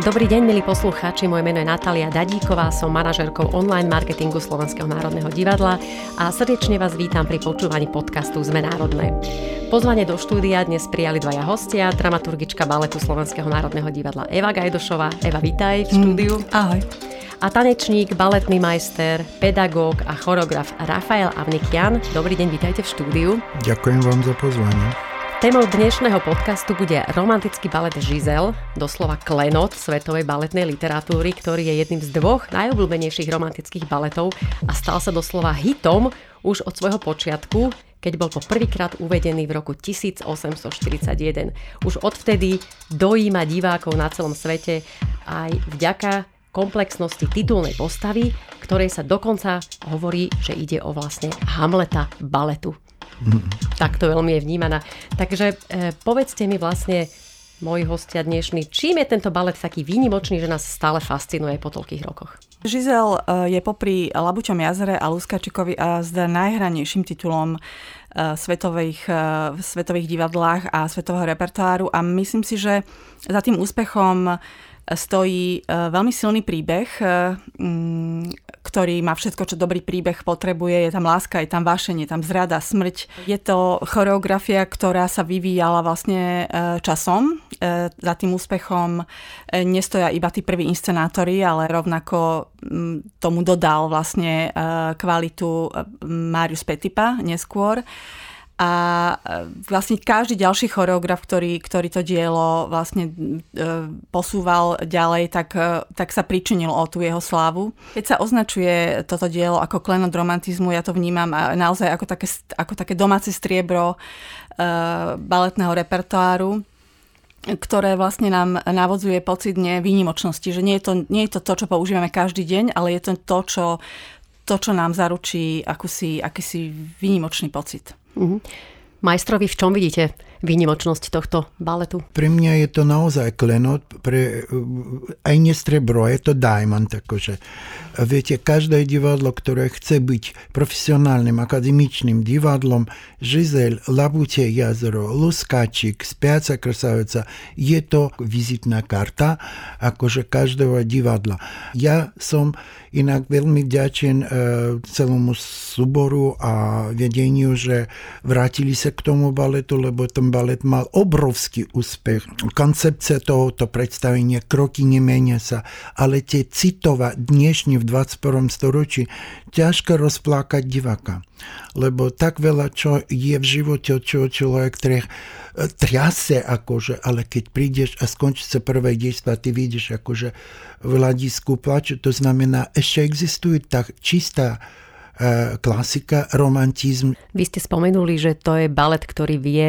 Dobrý deň, milí poslucháči, moje meno je Natália Dadíková, som manažerkou online marketingu Slovenského národného divadla a srdečne vás vítam pri počúvaní podcastu Zme národné. Pozvanie do štúdia dnes prijali dvaja hostia, dramaturgička baletu Slovenského národného divadla Eva Gajdošová. Eva, vítaj v štúdiu. Mm, ahoj. A tanečník, baletný majster, pedagóg a choreograf Rafael Avnikian. Dobrý deň, vítajte v štúdiu. Ďakujem vám za pozvanie. Témou dnešného podcastu bude romantický balet Žizel, doslova klenot svetovej baletnej literatúry, ktorý je jedným z dvoch najobľúbenejších romantických baletov a stal sa doslova hitom už od svojho počiatku, keď bol po prvýkrát uvedený v roku 1841. Už odvtedy dojíma divákov na celom svete aj vďaka komplexnosti titulnej postavy, ktorej sa dokonca hovorí, že ide o vlastne Hamleta baletu. Tak to veľmi je vnímaná. Takže e, povedzte mi vlastne, moji hostia dnešní, čím je tento balet taký výnimočný, že nás stále fascinuje po toľkých rokoch? Žizel e, je popri Labuťom jazere a Luskačikovi a zda najhranejším titulom e, svetových, e, v svetových divadlách a svetového repertoáru a myslím si, že za tým úspechom stojí veľmi silný príbeh, ktorý má všetko, čo dobrý príbeh potrebuje. Je tam láska, je tam vášenie, tam zrada, smrť. Je to choreografia, ktorá sa vyvíjala vlastne e, časom. E, za tým úspechom e, nestoja iba tí prví inscenátori, ale rovnako tomu dodal vlastne kvalitu Marius Petipa neskôr a e, vlastne každý ďalší choreograf, ktorý, ktorý to dielo vlastne e, posúval ďalej, tak, e, tak sa pričinil o tú jeho slávu. Keď sa označuje toto dielo ako klenot romantizmu, ja to vnímam naozaj ako také, ako také domáce striebro baletného repertoáru ktoré vlastne nám navodzuje pocit výnimočnosti, že nie je, to, nie je to to, čo používame každý deň, ale je to to, čo, to, čo nám zaručí akúsi, akýsi výnimočný pocit. Mm-hmm. Majstrovi, v čom vidíte výnimočnosť tohto baletu? Pre mňa je to naozaj klenot, pre, aj nie strebro, je to diamond. Akože. Viete, každé divadlo, ktoré chce byť profesionálnym akademičným divadlom, Žizel, Labute jazero, Luskačik, Spiaca krasavica, je to vizitná karta akože každého divadla. Ja som inak veľmi vďačen e, celomu súboru a vedeniu, že vrátili sa k tomu baletu, lebo ten balet mal obrovský úspech. Koncepcia tohoto predstavenia, kroky nemenia sa, ale tie citová dnešní v 21. storočí ťažko rozplakať diváka. Lebo tak veľa, čo je v živote, čo človek trech, triase, akože, ale keď prídeš a skončí sa prvé dejstva, ty vidíš akože v hľadisku plaču, to znamená, ešte existuje tak čistá E, klasika, romantizm. Vy ste spomenuli, že to je balet, ktorý vie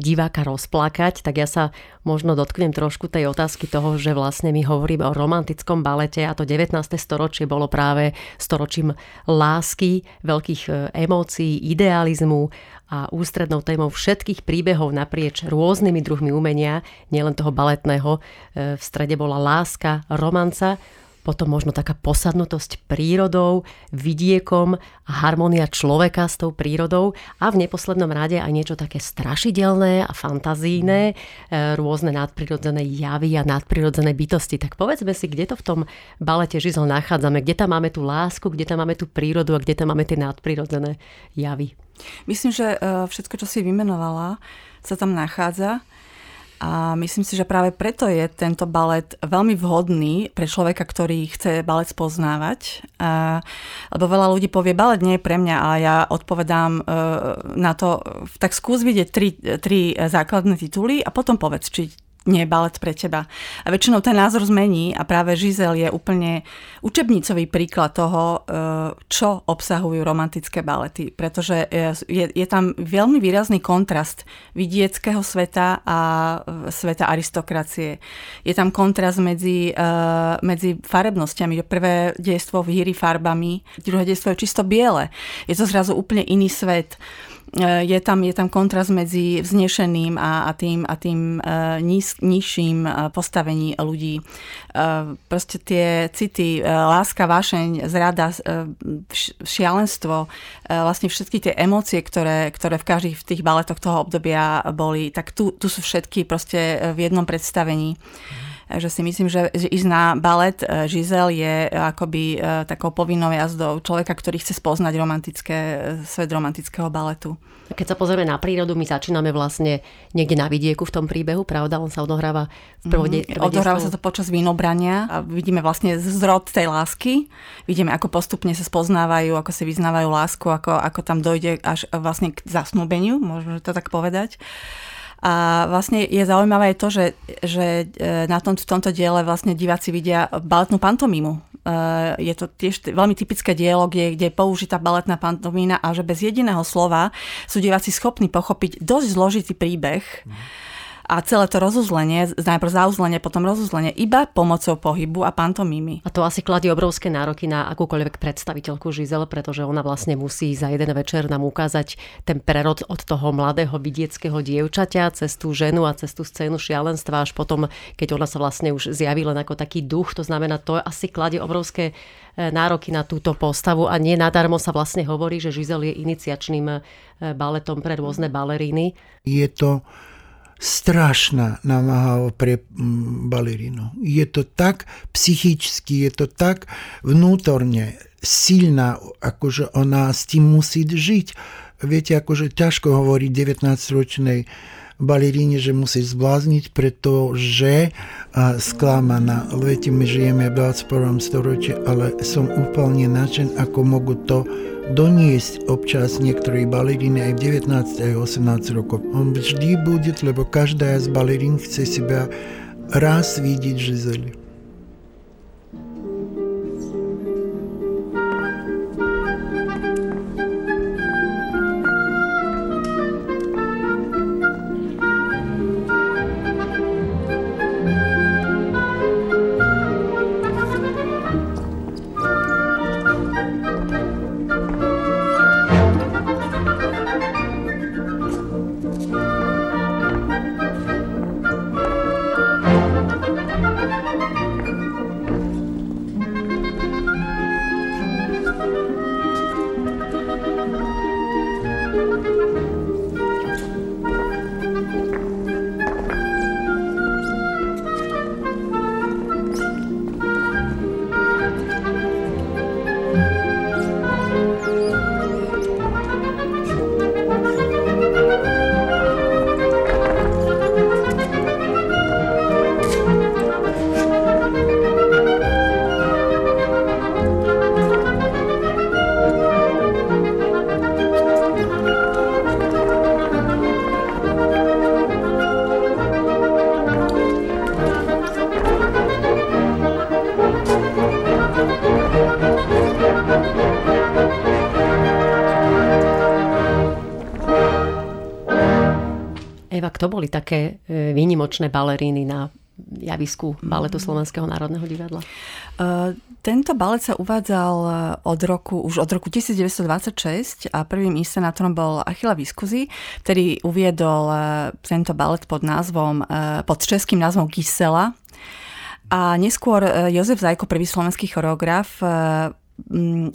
diváka rozplakať, tak ja sa možno dotknem trošku tej otázky toho, že vlastne my hovoríme o romantickom balete a to 19. storočie bolo práve storočím lásky, veľkých e, emócií, idealizmu a ústrednou témou všetkých príbehov naprieč rôznymi druhmi umenia, nielen toho baletného. E, v strede bola láska, romanca, potom možno taká posadnutosť prírodou, vidiekom a harmonia človeka s tou prírodou a v neposlednom rade aj niečo také strašidelné a fantazíne, e, rôzne nadprirodzené javy a nadprirodzené bytosti. Tak povedzme si, kde to v tom balete Žizel nachádzame, kde tam máme tú lásku, kde tam máme tú prírodu a kde tam máme tie nadprirodzené javy. Myslím, že e, všetko, čo si vymenovala, sa tam nachádza. A myslím si, že práve preto je tento balet veľmi vhodný pre človeka, ktorý chce balet spoznávať. A, lebo veľa ľudí povie, balet nie je pre mňa, ale ja odpovedám e, na to, tak skús vidieť tri, tri základné tituly a potom povedz, či nie je balet pre teba. A väčšinou ten názor zmení a práve Žizel je úplne učebnicový príklad toho, e, čo obsahujú romantické balety, pretože je, je tam veľmi výrazný kontrast vidieckého sveta a e, sveta aristokracie. Je tam kontrast medzi, e, medzi farebnosťami. Prvé dejstvo hýry farbami, druhé dejstvo je čisto biele. Je to zrazu úplne iný svet. E, je tam, je tam kontrast medzi vznešeným a, a tým, a tým uh, níz, nižším uh, postavení ľudí. Proste tie city, láska, vášeň, zrada, šialenstvo, vlastne všetky tie emócie, ktoré, ktoré v každých v tých baletoch toho obdobia boli, tak tu, tu sú všetky proste v jednom predstavení. Mm. Takže si myslím, že, že ísť na balet e, Žizel je akoby e, takou povinnou jazdou človeka, ktorý chce spoznať romantické, e, svet romantického baletu. Keď sa pozrieme na prírodu, my začíname vlastne niekde na vidieku v tom príbehu, pravda? On sa odohráva v prvode, mm, Odohráva sa to počas vínobrania a vidíme vlastne zrod tej lásky. Vidíme, ako postupne sa spoznávajú, ako si vyznávajú lásku, ako, ako tam dojde až vlastne k zasnúbeniu, môžeme to tak povedať. A vlastne je zaujímavé to, že, že e, na tom, v tomto diele vlastne diváci vidia baletnú pantomímu. E, je to tiež veľmi typické dielo, kde, kde je použitá baletná pantomína a že bez jediného slova sú diváci schopní pochopiť dosť zložitý príbeh. Mm a celé to rozuzlenie, najprv zauzlenie, potom rozuzlenie, iba pomocou pohybu a pantomímy. A to asi kladie obrovské nároky na akúkoľvek predstaviteľku Žizel, pretože ona vlastne musí za jeden večer nám ukázať ten prerod od toho mladého vidieckého dievčaťa cez tú ženu a cez tú scénu šialenstva až potom, keď ona sa vlastne už zjaví len ako taký duch, to znamená, to asi kladie obrovské e, nároky na túto postavu a nie nadarmo sa vlastne hovorí, že Žizel je iniciačným e, baletom pre rôzne baleríny. Je to strašná námaha pre balerinu. Je to tak psychicky, je to tak vnútorne silná, akože ona s tým musí žiť. Viete, akože ťažko hovoriť 19-ročnej baleríne, že musí zblázniť, pretože sklamaná. Viete, my žijeme v 21. storočí, ale som úplne nadšen, ako mogu to doniesť občas niektorí baleríny aj v 19 aj 18 rokov. On vždy bude, lebo každá z balerín chce seba raz vidieť Žizeli. Kto boli také e, výnimočné baleríny na javisku baletu Slovenského národného divadla? Uh, tento balet sa uvádzal e, od roku, už od roku 1926 a prvým inscenátorom bol Achila Viskuzi, ktorý uviedol tento balet pod názvom, pod českým názvom Gisela. A neskôr Jozef Zajko, prvý slovenský choreograf,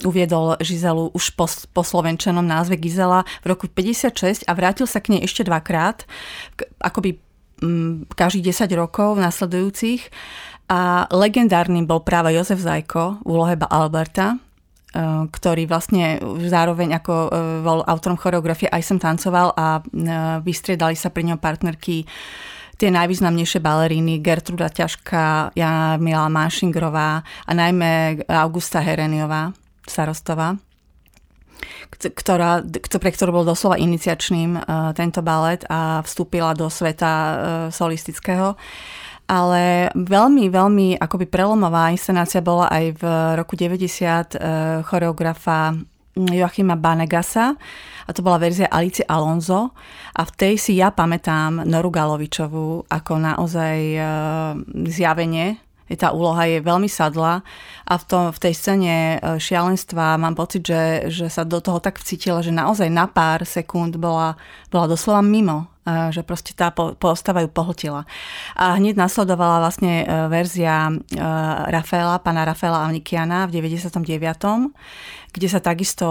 uviedol Žizelu už po, po slovenčenom názve Gizela v roku 56 a vrátil sa k nej ešte dvakrát, akoby mm, každých 10 rokov nasledujúcich. A legendárnym bol práve Jozef Zajko v úlohe Alberta, e, ktorý vlastne zároveň ako e, bol autorom choreografie aj som tancoval a e, vystriedali sa pri ňom partnerky tie najvýznamnejšie baleríny Gertruda Ťažká, Jana Milá Mášingrová a najmä Augusta Hereniová, starostová ktorá, pre ktorú bol doslova iniciačným tento balet a vstúpila do sveta solistického. Ale veľmi, veľmi akoby prelomová inscenácia bola aj v roku 90 choreografa Joachima Banegasa a to bola verzia Alice Alonso. A v tej si ja pamätám Noru Galovičovú ako naozaj e, zjavenie. Tá úloha je veľmi sadla a v, tom, v tej scéne e, šialenstva mám pocit, že, že sa do toho tak vcítila, že naozaj na pár sekúnd bola, bola doslova mimo že proste tá postava ju pohltila. A hneď nasledovala vlastne e, verzia e, Rafaela, pána Rafaela Avnikiana v 99., kde sa takisto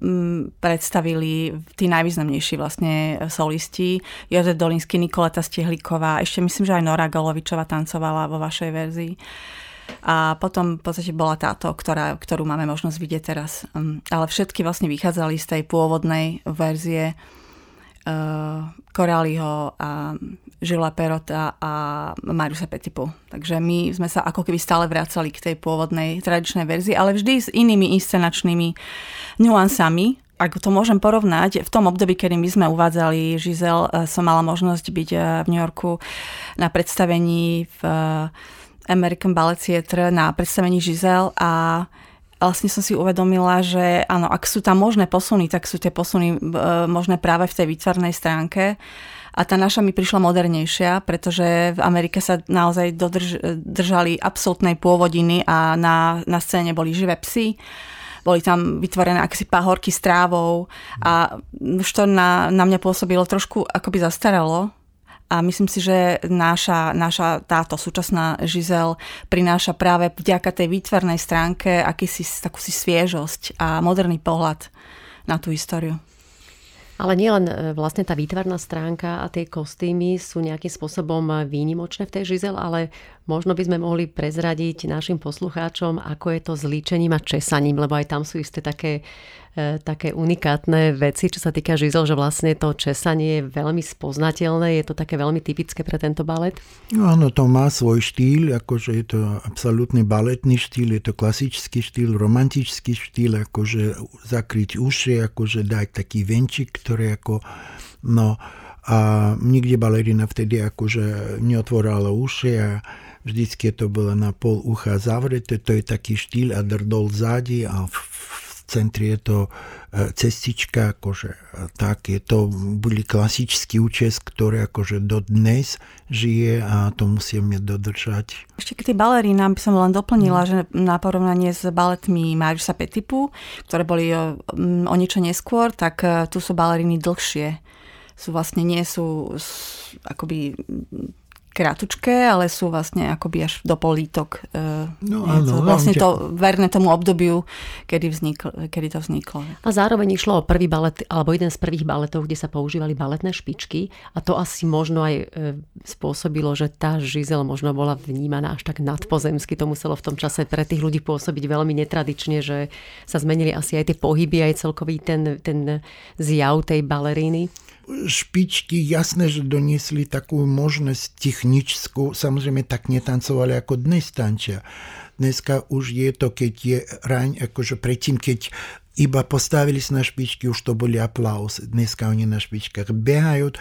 mm, predstavili tí najvýznamnejší vlastne solisti. Jozef Dolinsky, Nikoleta Stiehlíková, ešte myslím, že aj Nora Golovičova tancovala vo vašej verzii. A potom v podstate bola táto, ktorá, ktorú máme možnosť vidieť teraz. Mm, ale všetky vlastne vychádzali z tej pôvodnej verzie Koráliho a Žila Perota a Mariusa Petipu. Takže my sme sa ako keby stále vracali k tej pôvodnej tradičnej verzii, ale vždy s inými inscenačnými nuansami, ak to môžem porovnať, v tom období, kedy my sme uvádzali Žizel, eh, som mala možnosť byť eh, v New Yorku na predstavení v eh, American Ballet Theatre na predstavení Žizel a vlastne som si uvedomila, že áno, ak sú tam možné posuny, tak sú tie posuny e, možné práve v tej výtvarnej stránke. A tá naša mi prišla modernejšia, pretože v Amerike sa naozaj dodrž, držali absolútnej pôvodiny a na, na scéne boli živé psy. Boli tam vytvorené akési pahorky s trávou. A už to na, na mňa pôsobilo trošku akoby zastaralo, a myslím si, že náša, náša táto súčasná Žizel prináša práve vďaka tej výtvarnej stránke akýsi takú si sviežosť a moderný pohľad na tú históriu. Ale nielen e, vlastne tá výtvarná stránka a tie kostýmy sú nejakým spôsobom výnimočné v tej žizel, ale možno by sme mohli prezradiť našim poslucháčom, ako je to s líčením a česaním, lebo aj tam sú isté také také unikátne veci, čo sa týka žizel, že vlastne to česanie je veľmi spoznateľné, je to také veľmi typické pre tento balet? No áno, to má svoj štýl, akože je to absolútny baletný štýl, je to klasický štýl, romantický štýl, akože zakryť uši, akože dať taký venčik, ktorý ako, no a nikde balerina vtedy akože neotvorala uši a vždycky to bolo na pol ucha zavreté, to je taký štýl a drdol zadi a centri je to e, cestička, akože tak je to, boli klasický účes, ktorý akože do dnes žije a to musíme dodržať. Ešte k tej balerínám by som len doplnila, mm. že na porovnanie s baletmi Mariusa Petipu, ktoré boli o, o niečo neskôr, tak e, tu sú baleríny dlhšie. Sú vlastne, nie sú akoby krátučké, ale sú vlastne akoby až do polítok. E, no áno. Vlastne to verné tomu obdobiu, kedy, vzniklo, kedy to vzniklo. A zároveň išlo o prvý balet, alebo jeden z prvých baletov, kde sa používali baletné špičky a to asi možno aj e, spôsobilo, že tá žizel možno bola vnímaná až tak nadpozemsky. To muselo v tom čase pre tých ľudí pôsobiť veľmi netradične, že sa zmenili asi aj tie pohyby, aj celkový ten, ten zjav tej baleríny špičky, jasné, že doniesli takú možnosť technickú, samozrejme tak netancovali ako dnes tančia. Dneska už je to, keď je raň, akože predtým, keď iba postavili sa na špičky, už to boli aplaus. Dneska oni na špičkách behajú,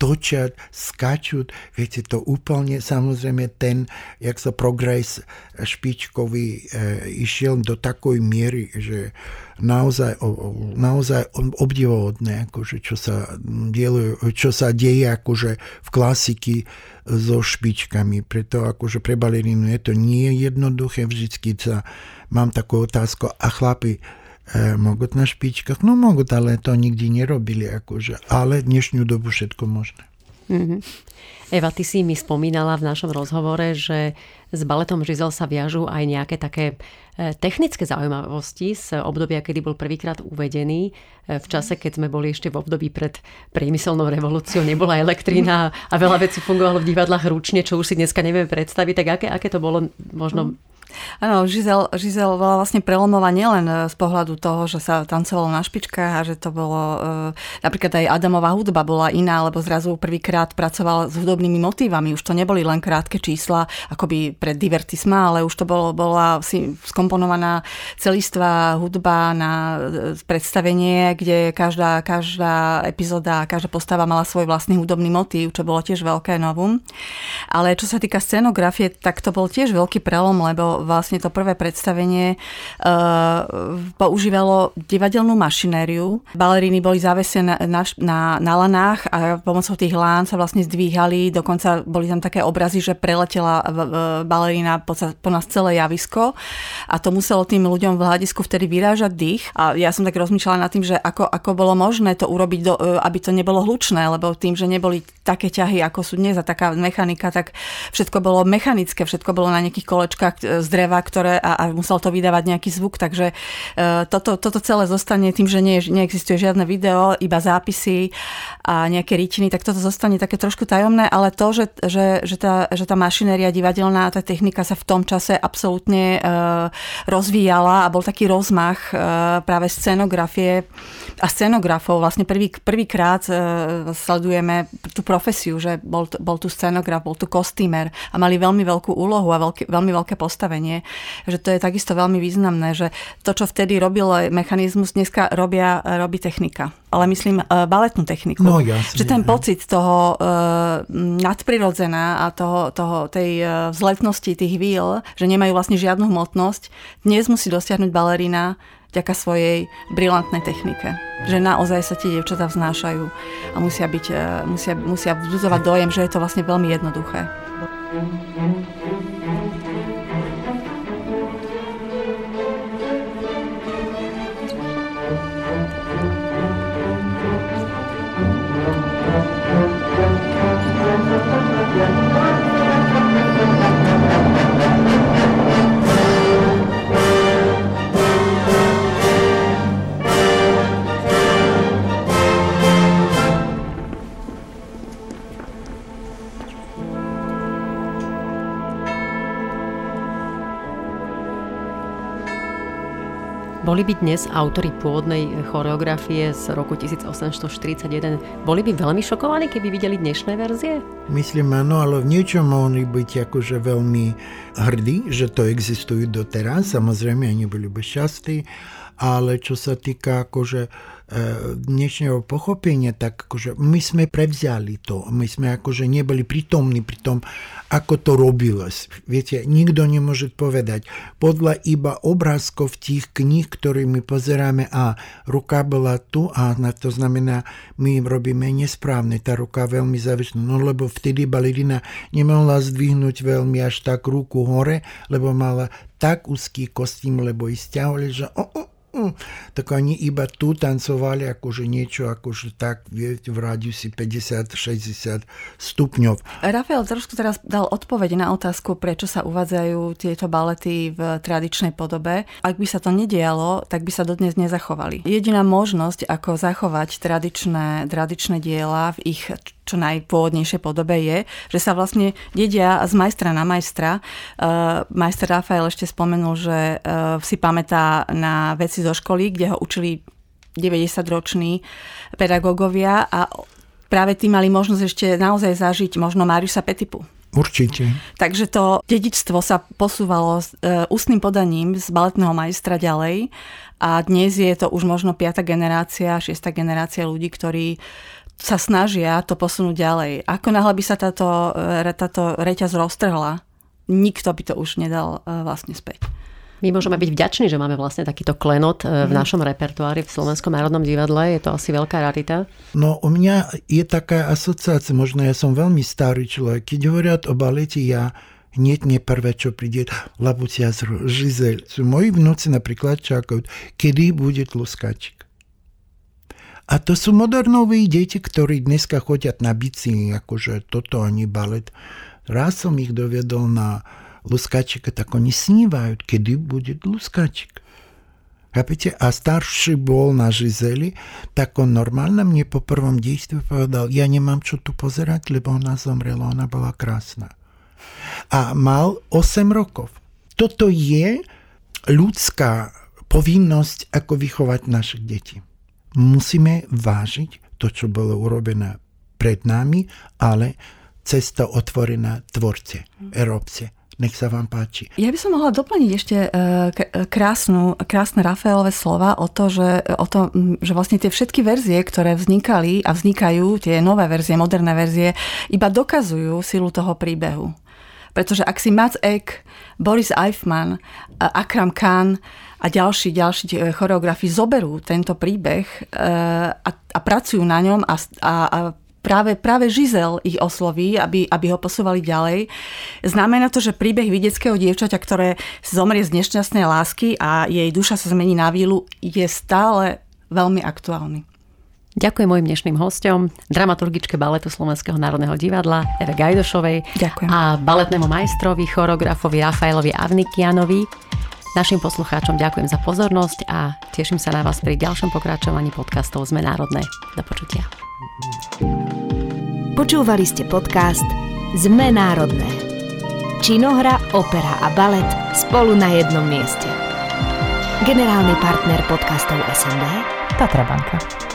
točať, skačú, viete, to úplne, samozrejme ten, jak sa progres špičkový e, išiel do takoj miery, že naozaj, o, naozaj obdivovodné, akože, čo, sa dielu, čo sa deje akože v klasiky so špičkami. Preto akože pre balerínu je to nie jednoduché, vždycky sa mám takú otázku, a chlapi, могут na špičkách. No могут, ale to nikdy nerobili. Akože. Ale dnešnú dobu všetko možné. Mm-hmm. Eva, ty si mi spomínala v našom rozhovore, že s baletom Žizel sa viažú aj nejaké také e, technické zaujímavosti z obdobia, kedy bol prvýkrát uvedený. E, v čase, keď sme boli ešte v období pred priemyselnou revolúciou, nebola elektrina a veľa vecí fungovalo v divadlách ručne, čo už si dneska nevieme predstaviť. Tak aké, aké to bolo možno Áno, Žizel, Žizel bola vlastne prelomová nielen e, z pohľadu toho, že sa tancovalo na špičkách a že to bolo, e, napríklad aj Adamová hudba bola iná, lebo zrazu prvýkrát pracoval s hudobnými motívami. Už to neboli len krátke čísla, akoby pre divertisma, ale už to bolo, bola si skomponovaná celistvá hudba na e, predstavenie, kde každá, každá epizóda, každá postava mala svoj vlastný hudobný motív, čo bolo tiež veľké novum. Ale čo sa týka scenografie, tak to bol tiež veľký prelom, lebo vlastne to prvé predstavenie uh, používalo divadelnú mašinériu. Baleríny boli závesené na, na, na lanách a pomocou tých lán sa vlastne zdvíhali. Dokonca boli tam také obrazy, že preletela balerína po, po nás celé javisko a to muselo tým ľuďom v hľadisku vtedy vyrážať dých. A ja som tak rozmýšľala nad tým, že ako, ako bolo možné to urobiť, do, e, aby to nebolo hlučné, lebo tým, že neboli také ťahy, ako sú dnes a taká mechanika, tak všetko bolo mechanické, všetko bolo na nejakých kolečkách e, dreva, ktoré a, a musel to vydávať nejaký zvuk, takže uh, toto, toto celé zostane tým, že nie, neexistuje žiadne video, iba zápisy a nejaké rytiny, tak toto zostane také trošku tajomné, ale to, že, že, že, tá, že tá mašinéria divadelná, tá technika sa v tom čase absolútne uh, rozvíjala a bol taký rozmach uh, práve scenografie a scenografov. Vlastne prvý, prvýkrát sledujeme tú profesiu, že bol, bol tu scenograf, bol tu kostýmer a mali veľmi veľkú úlohu a veľký, veľmi veľké postavenie vzdelávanie, že to je takisto veľmi významné, že to, čo vtedy robil mechanizmus, dneska robia, robí technika. Ale myslím uh, baletnú techniku. No, jasne, že ten pocit toho nadprirodzená a toho, toho, tej vzletnosti tých víl, že nemajú vlastne žiadnu hmotnosť, dnes musí dosiahnuť balerina vďaka svojej brilantnej technike. Že naozaj sa tie dievčatá vznášajú a musia, byť, musia, musia vzbudzovať dojem, že je to vlastne veľmi jednoduché. Boli by dnes autory pôvodnej choreografie z roku 1841, boli by veľmi šokovaní, keby videli dnešné verzie? Myslím áno, ale v niečom mohli byť akože veľmi hrdí, že to existujú doteraz. Samozrejme, oni boli by šťastí, ale čo sa týka akože dnešného pochopenia, tak akože my sme prevzali to. My sme akože neboli prítomní pri tom, ako to robilo. Viete, nikto nemôže povedať. Podľa iba obrázkov tých kníh, ktorými pozeráme, a ruka bola tu, a to znamená, my robíme nesprávne, tá ruka veľmi závislá. No lebo vtedy balerina nemohla zdvihnúť veľmi až tak ruku hore, lebo mala tak úzký kostým, lebo i stiahli, že oh, oh, Mm, tak oni iba tu tancovali akože niečo akože tak, viete, v radiusi 50-60 stupňov. Rafael trošku teraz dal odpoveď na otázku, prečo sa uvádzajú tieto balety v tradičnej podobe. Ak by sa to nedialo, tak by sa dodnes nezachovali. Jediná možnosť, ako zachovať tradičné, tradičné diela v ich čo najpôvodnejšej podobe je, že sa vlastne dedia z majstra na majstra. Uh, majster Rafael ešte spomenul, že uh, si pamätá na veci zo školy, kde ho učili 90-roční pedagógovia a práve tí mali možnosť ešte naozaj zažiť možno Mariusa Petipu. Určite. Takže to dedičstvo sa posúvalo s e, ústnym podaním z baletného majstra ďalej a dnes je to už možno piata generácia, šiesta generácia ľudí, ktorí sa snažia to posunúť ďalej. Ako náhle by sa táto, e, táto reťaz roztrhla, nikto by to už nedal e, vlastne späť. My môžeme byť vďační, že máme vlastne takýto klenot e, v mhm. našom repertoári v Slovenskom národnom divadle. Je to asi veľká rarita. No u mňa je taká asociácia, možno ja som veľmi starý človek. Keď hovoria o balete, ja hneď nie prvé, čo príde, Labucia Žizel. Sú moji vnúci napríklad čakajú, kedy bude tluskačik. A to sú modernoví deti, ktorí dneska chodia na bici, akože toto ani balet. Raz som ich dovedol na luskačika, tak oni snívajú, kedy bude luskačik. Chápete? A starší bol na Žizeli, tak on normálne mne po prvom dejstve povedal, ja nemám čo tu pozerať, lebo ona zomrela, ona bola krásna. A mal 8 rokov. toto je ľudská povinnosť, ako vychovať našich detí. Musíme vážiť to, čo bolo urobené pred nami, ale cesta otvorená tvorce, Európce. Nech sa vám páči. Ja by som mohla doplniť ešte e, krásnu, krásne Rafaelové slova o to, že, o to, že vlastne tie všetky verzie, ktoré vznikali a vznikajú, tie nové verzie, moderné verzie, iba dokazujú silu toho príbehu. Pretože ak si Mats Ek, Boris Eifman, Akram Khan a ďalší, ďalší choreografi zoberú tento príbeh e, a, a pracujú na ňom a, a, a práve, práve Žizel ich osloví, aby, aby ho posúvali ďalej. Znamená to, že príbeh videckého dievčaťa, ktoré zomrie z nešťastnej lásky a jej duša sa zmení na vílu, je stále veľmi aktuálny. Ďakujem mojim dnešným hostom, dramaturgičke baletu Slovenského národného divadla Eve Gajdošovej Ďakujem. a baletnému majstrovi, choreografovi Rafaelovi Avnikianovi. Našim poslucháčom ďakujem za pozornosť a teším sa na vás pri ďalšom pokračovaní podcastov Sme národné. Do počutia. Počúvali ste podcast Sme národné. Činohra, opera a balet spolu na jednom mieste. Generálny partner podcastov SND Tatra Banka.